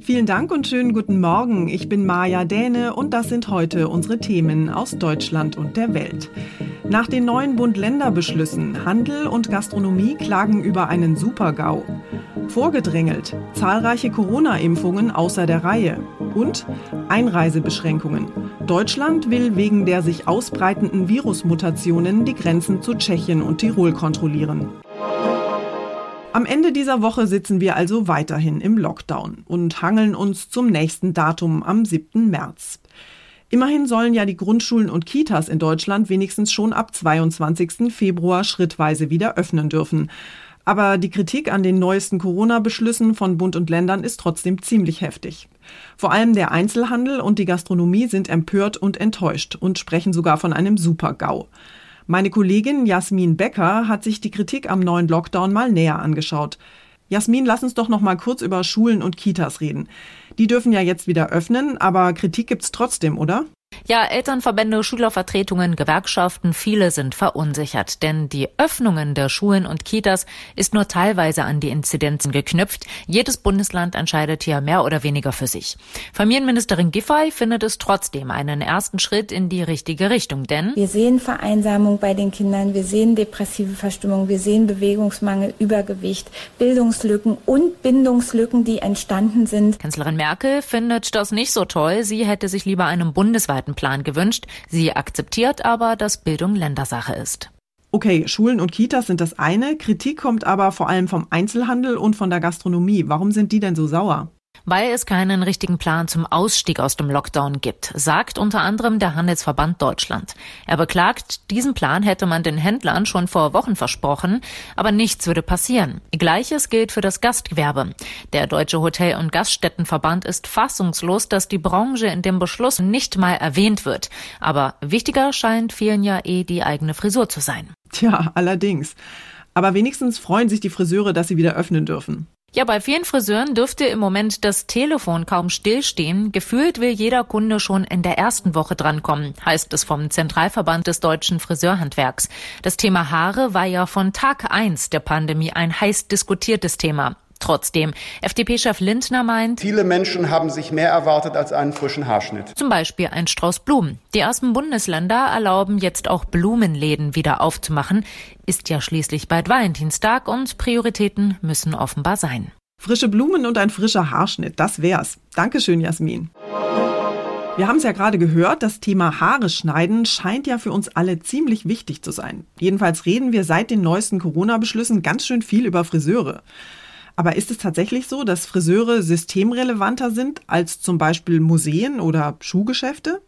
Vielen Dank und schönen guten Morgen. Ich bin Maja Däne und das sind heute unsere Themen aus Deutschland und der Welt. Nach den neuen Bund-Länder-Beschlüssen Handel und Gastronomie klagen über einen Super-GAU. Vorgedrängelt, zahlreiche Corona-Impfungen außer der Reihe und Einreisebeschränkungen. Deutschland will wegen der sich ausbreitenden Virusmutationen die Grenzen zu Tschechien und Tirol kontrollieren. Am Ende dieser Woche sitzen wir also weiterhin im Lockdown und hangeln uns zum nächsten Datum am 7. März. Immerhin sollen ja die Grundschulen und Kitas in Deutschland wenigstens schon ab 22. Februar schrittweise wieder öffnen dürfen. Aber die Kritik an den neuesten Corona-Beschlüssen von Bund und Ländern ist trotzdem ziemlich heftig. Vor allem der Einzelhandel und die Gastronomie sind empört und enttäuscht und sprechen sogar von einem Super-GAU. Meine Kollegin Jasmin Becker hat sich die Kritik am neuen Lockdown mal näher angeschaut. Jasmin, lass uns doch noch mal kurz über Schulen und Kitas reden. Die dürfen ja jetzt wieder öffnen, aber Kritik gibt's trotzdem, oder? Ja, Elternverbände, Schülervertretungen, Gewerkschaften, viele sind verunsichert, denn die Öffnungen der Schulen und Kitas ist nur teilweise an die Inzidenzen geknüpft. Jedes Bundesland entscheidet hier mehr oder weniger für sich. Familienministerin Giffey findet es trotzdem einen ersten Schritt in die richtige Richtung, denn wir sehen Vereinsamung bei den Kindern, wir sehen depressive Verstimmung, wir sehen Bewegungsmangel, Übergewicht, Bildungslücken und Bindungslücken, die entstanden sind. Kanzlerin Merkel findet das nicht so toll. Sie hätte sich lieber einen bundesweiten Plan gewünscht. Sie akzeptiert aber, dass Bildung Ländersache ist. Okay, Schulen und Kitas sind das eine. Kritik kommt aber vor allem vom Einzelhandel und von der Gastronomie. Warum sind die denn so sauer? Weil es keinen richtigen Plan zum Ausstieg aus dem Lockdown gibt, sagt unter anderem der Handelsverband Deutschland. Er beklagt, diesen Plan hätte man den Händlern schon vor Wochen versprochen, aber nichts würde passieren. Gleiches gilt für das Gastgewerbe. Der Deutsche Hotel- und Gaststättenverband ist fassungslos, dass die Branche in dem Beschluss nicht mal erwähnt wird. Aber wichtiger scheint vielen ja eh die eigene Frisur zu sein. Tja, allerdings. Aber wenigstens freuen sich die Friseure, dass sie wieder öffnen dürfen. Ja, bei vielen Friseuren dürfte im Moment das Telefon kaum stillstehen. Gefühlt will jeder Kunde schon in der ersten Woche drankommen, heißt es vom Zentralverband des deutschen Friseurhandwerks. Das Thema Haare war ja von Tag eins der Pandemie ein heiß diskutiertes Thema. Trotzdem, FDP-Chef Lindner meint, viele Menschen haben sich mehr erwartet als einen frischen Haarschnitt. Zum Beispiel ein Strauß Blumen. Die ersten Bundesländer erlauben jetzt auch Blumenläden wieder aufzumachen. Ist ja schließlich bald Valentinstag und Prioritäten müssen offenbar sein. Frische Blumen und ein frischer Haarschnitt, das wär's. Dankeschön, Jasmin. Wir haben es ja gerade gehört, das Thema Haare schneiden scheint ja für uns alle ziemlich wichtig zu sein. Jedenfalls reden wir seit den neuesten Corona-Beschlüssen ganz schön viel über Friseure. Aber ist es tatsächlich so, dass Friseure systemrelevanter sind als zum Beispiel Museen oder Schuhgeschäfte?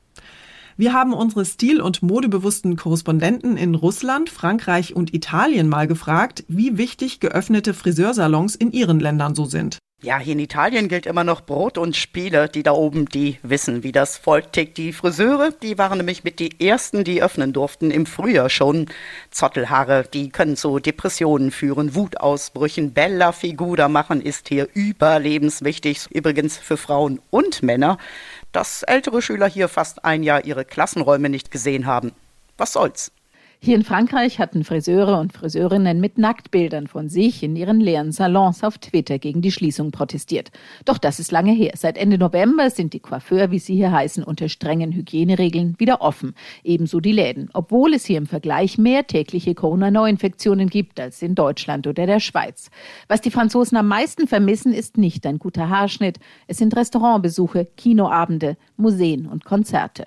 Wir haben unsere stil- und modebewussten Korrespondenten in Russland, Frankreich und Italien mal gefragt, wie wichtig geöffnete Friseursalons in ihren Ländern so sind. Ja, hier in Italien gilt immer noch Brot und Spiele. Die da oben, die wissen, wie das Volk tickt. Die Friseure, die waren nämlich mit die ersten, die öffnen durften im Frühjahr schon. Zottelhaare, die können zu Depressionen führen, Wutausbrüchen, Bella Figura machen ist hier überlebenswichtig. Übrigens für Frauen und Männer, dass ältere Schüler hier fast ein Jahr ihre Klassenräume nicht gesehen haben. Was soll's? Hier in Frankreich hatten Friseure und Friseurinnen mit Nacktbildern von sich in ihren leeren Salons auf Twitter gegen die Schließung protestiert. Doch das ist lange her. Seit Ende November sind die Coiffeur, wie sie hier heißen, unter strengen Hygieneregeln wieder offen. Ebenso die Läden. Obwohl es hier im Vergleich mehr tägliche Corona-Neuinfektionen gibt als in Deutschland oder der Schweiz. Was die Franzosen am meisten vermissen, ist nicht ein guter Haarschnitt. Es sind Restaurantbesuche, Kinoabende, Museen und Konzerte.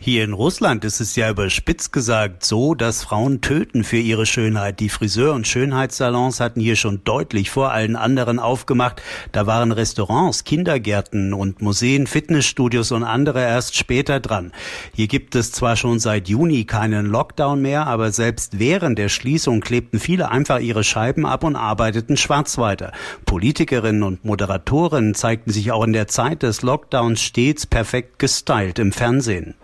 Hier in Russland ist es ja überspitzt gesagt so, dass Frauen töten für ihre Schönheit. Die Friseur- und Schönheitssalons hatten hier schon deutlich vor allen anderen aufgemacht. Da waren Restaurants, Kindergärten und Museen, Fitnessstudios und andere erst später dran. Hier gibt es zwar schon seit Juni keinen Lockdown mehr, aber selbst während der Schließung klebten viele einfach ihre Scheiben ab und arbeiteten schwarz weiter. Politikerinnen und Moderatoren zeigten sich auch in der Zeit des Lockdowns stets perfekt gestylt im Fernsehen.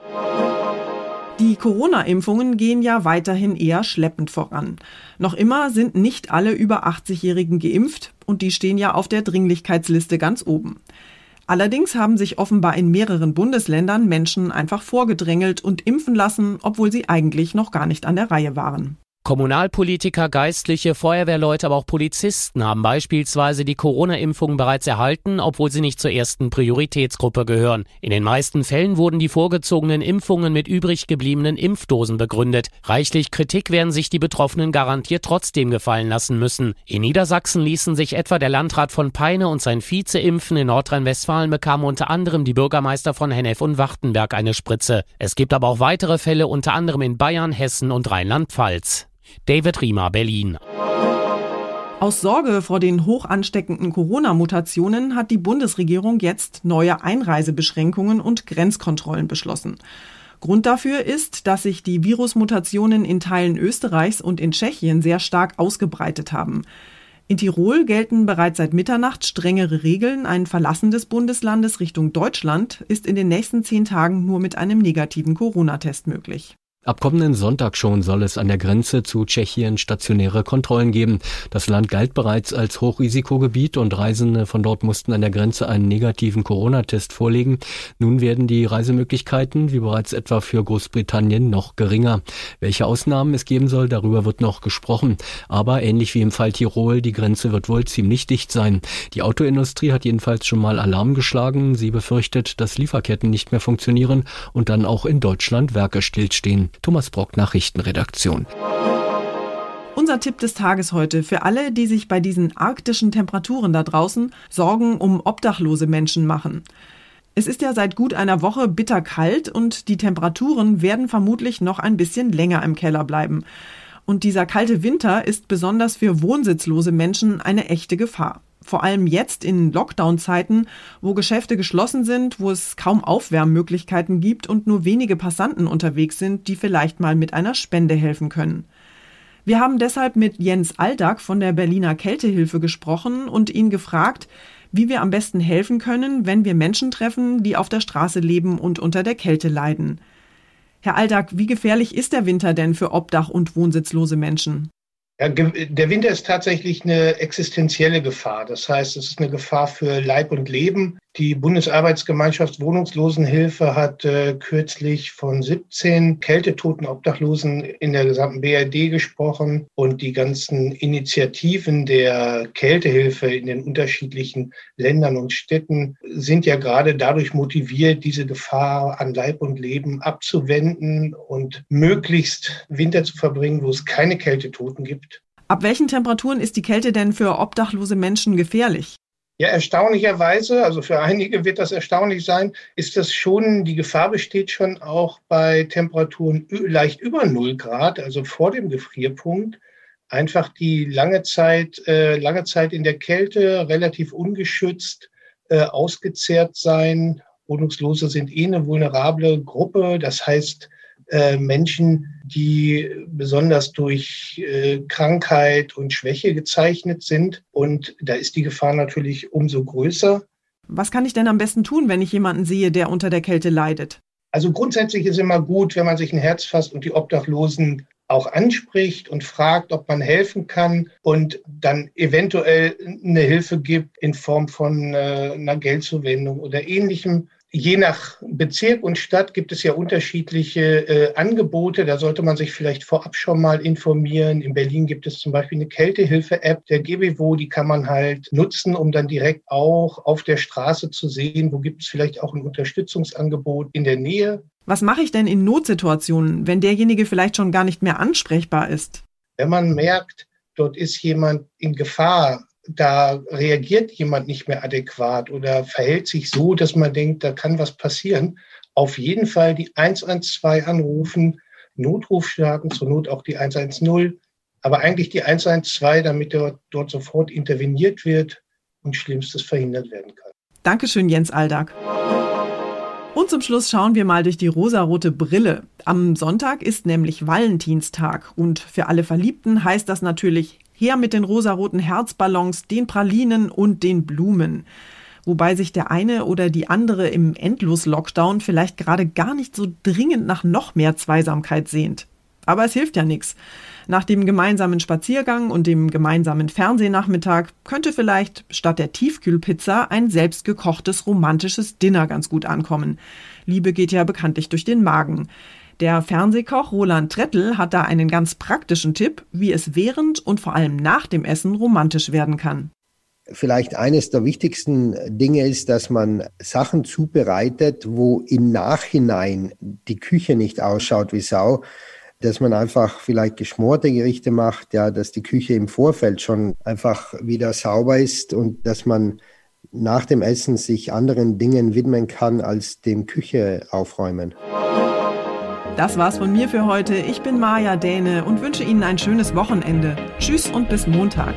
Die Corona-Impfungen gehen ja weiterhin eher schleppend voran. Noch immer sind nicht alle über 80-Jährigen geimpft und die stehen ja auf der Dringlichkeitsliste ganz oben. Allerdings haben sich offenbar in mehreren Bundesländern Menschen einfach vorgedrängelt und impfen lassen, obwohl sie eigentlich noch gar nicht an der Reihe waren. Kommunalpolitiker, Geistliche, Feuerwehrleute, aber auch Polizisten haben beispielsweise die Corona-Impfung bereits erhalten, obwohl sie nicht zur ersten Prioritätsgruppe gehören. In den meisten Fällen wurden die vorgezogenen Impfungen mit übrig gebliebenen Impfdosen begründet. Reichlich Kritik werden sich die Betroffenen garantiert trotzdem gefallen lassen müssen. In Niedersachsen ließen sich etwa der Landrat von Peine und sein Vize impfen. In Nordrhein-Westfalen bekamen unter anderem die Bürgermeister von Hennef und Wachtenberg eine Spritze. Es gibt aber auch weitere Fälle, unter anderem in Bayern, Hessen und Rheinland-Pfalz. David Riemer, Berlin. Aus Sorge vor den hoch ansteckenden Corona-Mutationen hat die Bundesregierung jetzt neue Einreisebeschränkungen und Grenzkontrollen beschlossen. Grund dafür ist, dass sich die Virusmutationen in Teilen Österreichs und in Tschechien sehr stark ausgebreitet haben. In Tirol gelten bereits seit Mitternacht strengere Regeln. Ein Verlassen des Bundeslandes Richtung Deutschland ist in den nächsten zehn Tagen nur mit einem negativen Corona-Test möglich. Ab kommenden Sonntag schon soll es an der Grenze zu Tschechien stationäre Kontrollen geben. Das Land galt bereits als Hochrisikogebiet und Reisende von dort mussten an der Grenze einen negativen Corona-Test vorlegen. Nun werden die Reisemöglichkeiten, wie bereits etwa für Großbritannien, noch geringer. Welche Ausnahmen es geben soll, darüber wird noch gesprochen. Aber ähnlich wie im Fall Tirol, die Grenze wird wohl ziemlich dicht sein. Die Autoindustrie hat jedenfalls schon mal Alarm geschlagen. Sie befürchtet, dass Lieferketten nicht mehr funktionieren und dann auch in Deutschland Werke stillstehen. Thomas Brock, Nachrichtenredaktion. Unser Tipp des Tages heute für alle, die sich bei diesen arktischen Temperaturen da draußen Sorgen um obdachlose Menschen machen. Es ist ja seit gut einer Woche bitterkalt und die Temperaturen werden vermutlich noch ein bisschen länger im Keller bleiben. Und dieser kalte Winter ist besonders für wohnsitzlose Menschen eine echte Gefahr vor allem jetzt in Lockdown-Zeiten, wo Geschäfte geschlossen sind, wo es kaum Aufwärmmöglichkeiten gibt und nur wenige Passanten unterwegs sind, die vielleicht mal mit einer Spende helfen können. Wir haben deshalb mit Jens Aldag von der Berliner Kältehilfe gesprochen und ihn gefragt, wie wir am besten helfen können, wenn wir Menschen treffen, die auf der Straße leben und unter der Kälte leiden. Herr Aldag, wie gefährlich ist der Winter denn für Obdach- und wohnsitzlose Menschen? Der Winter ist tatsächlich eine existenzielle Gefahr. Das heißt, es ist eine Gefahr für Leib und Leben. Die Bundesarbeitsgemeinschaft Wohnungslosenhilfe hat äh, kürzlich von 17 kältetoten Obdachlosen in der gesamten BRD gesprochen und die ganzen Initiativen der Kältehilfe in den unterschiedlichen Ländern und Städten sind ja gerade dadurch motiviert, diese Gefahr an Leib und Leben abzuwenden und möglichst Winter zu verbringen, wo es keine Kältetoten gibt. Ab welchen Temperaturen ist die Kälte denn für obdachlose Menschen gefährlich? Ja, erstaunlicherweise, also für einige wird das erstaunlich sein, ist das schon, die Gefahr besteht schon auch bei Temperaturen leicht über 0 Grad, also vor dem Gefrierpunkt. Einfach die lange Zeit, äh, lange Zeit in der Kälte, relativ ungeschützt, äh, ausgezehrt sein. Wohnungslose sind eh eine vulnerable Gruppe. Das heißt, äh, Menschen, die besonders durch äh, Krankheit und Schwäche gezeichnet sind. Und da ist die Gefahr natürlich umso größer. Was kann ich denn am besten tun, wenn ich jemanden sehe, der unter der Kälte leidet? Also grundsätzlich ist immer gut, wenn man sich ein Herz fasst und die Obdachlosen auch anspricht und fragt, ob man helfen kann und dann eventuell eine Hilfe gibt in Form von äh, einer Geldzuwendung oder ähnlichem. Je nach Bezirk und Stadt gibt es ja unterschiedliche äh, Angebote. Da sollte man sich vielleicht vorab schon mal informieren. In Berlin gibt es zum Beispiel eine Kältehilfe-App der GBWO, die kann man halt nutzen, um dann direkt auch auf der Straße zu sehen, wo gibt es vielleicht auch ein Unterstützungsangebot in der Nähe. Was mache ich denn in Notsituationen, wenn derjenige vielleicht schon gar nicht mehr ansprechbar ist? Wenn man merkt, dort ist jemand in Gefahr, da reagiert jemand nicht mehr adäquat oder verhält sich so, dass man denkt, da kann was passieren, auf jeden Fall die 112 anrufen, Notruf starten, zur Not auch die 110, aber eigentlich die 112, damit dort, sofort interveniert wird und Schlimmstes verhindert werden kann. Dankeschön, Jens Aldag. Und zum Schluss schauen wir mal durch die rosarote Brille. Am Sonntag ist nämlich Valentinstag und für alle Verliebten heißt das natürlich Her mit den rosaroten Herzballons, den Pralinen und den Blumen. Wobei sich der eine oder die andere im Endlos-Lockdown vielleicht gerade gar nicht so dringend nach noch mehr Zweisamkeit sehnt. Aber es hilft ja nichts. Nach dem gemeinsamen Spaziergang und dem gemeinsamen Fernsehnachmittag könnte vielleicht statt der Tiefkühlpizza ein selbstgekochtes romantisches Dinner ganz gut ankommen. Liebe geht ja bekanntlich durch den Magen. Der Fernsehkoch Roland Trettel hat da einen ganz praktischen Tipp, wie es während und vor allem nach dem Essen romantisch werden kann. Vielleicht eines der wichtigsten Dinge ist, dass man Sachen zubereitet, wo im Nachhinein die Küche nicht ausschaut wie Sau, dass man einfach vielleicht geschmorte Gerichte macht, ja, dass die Küche im Vorfeld schon einfach wieder sauber ist und dass man nach dem Essen sich anderen Dingen widmen kann als dem Küche aufräumen. Das war's von mir für heute. Ich bin Maja Däne und wünsche Ihnen ein schönes Wochenende. Tschüss und bis Montag.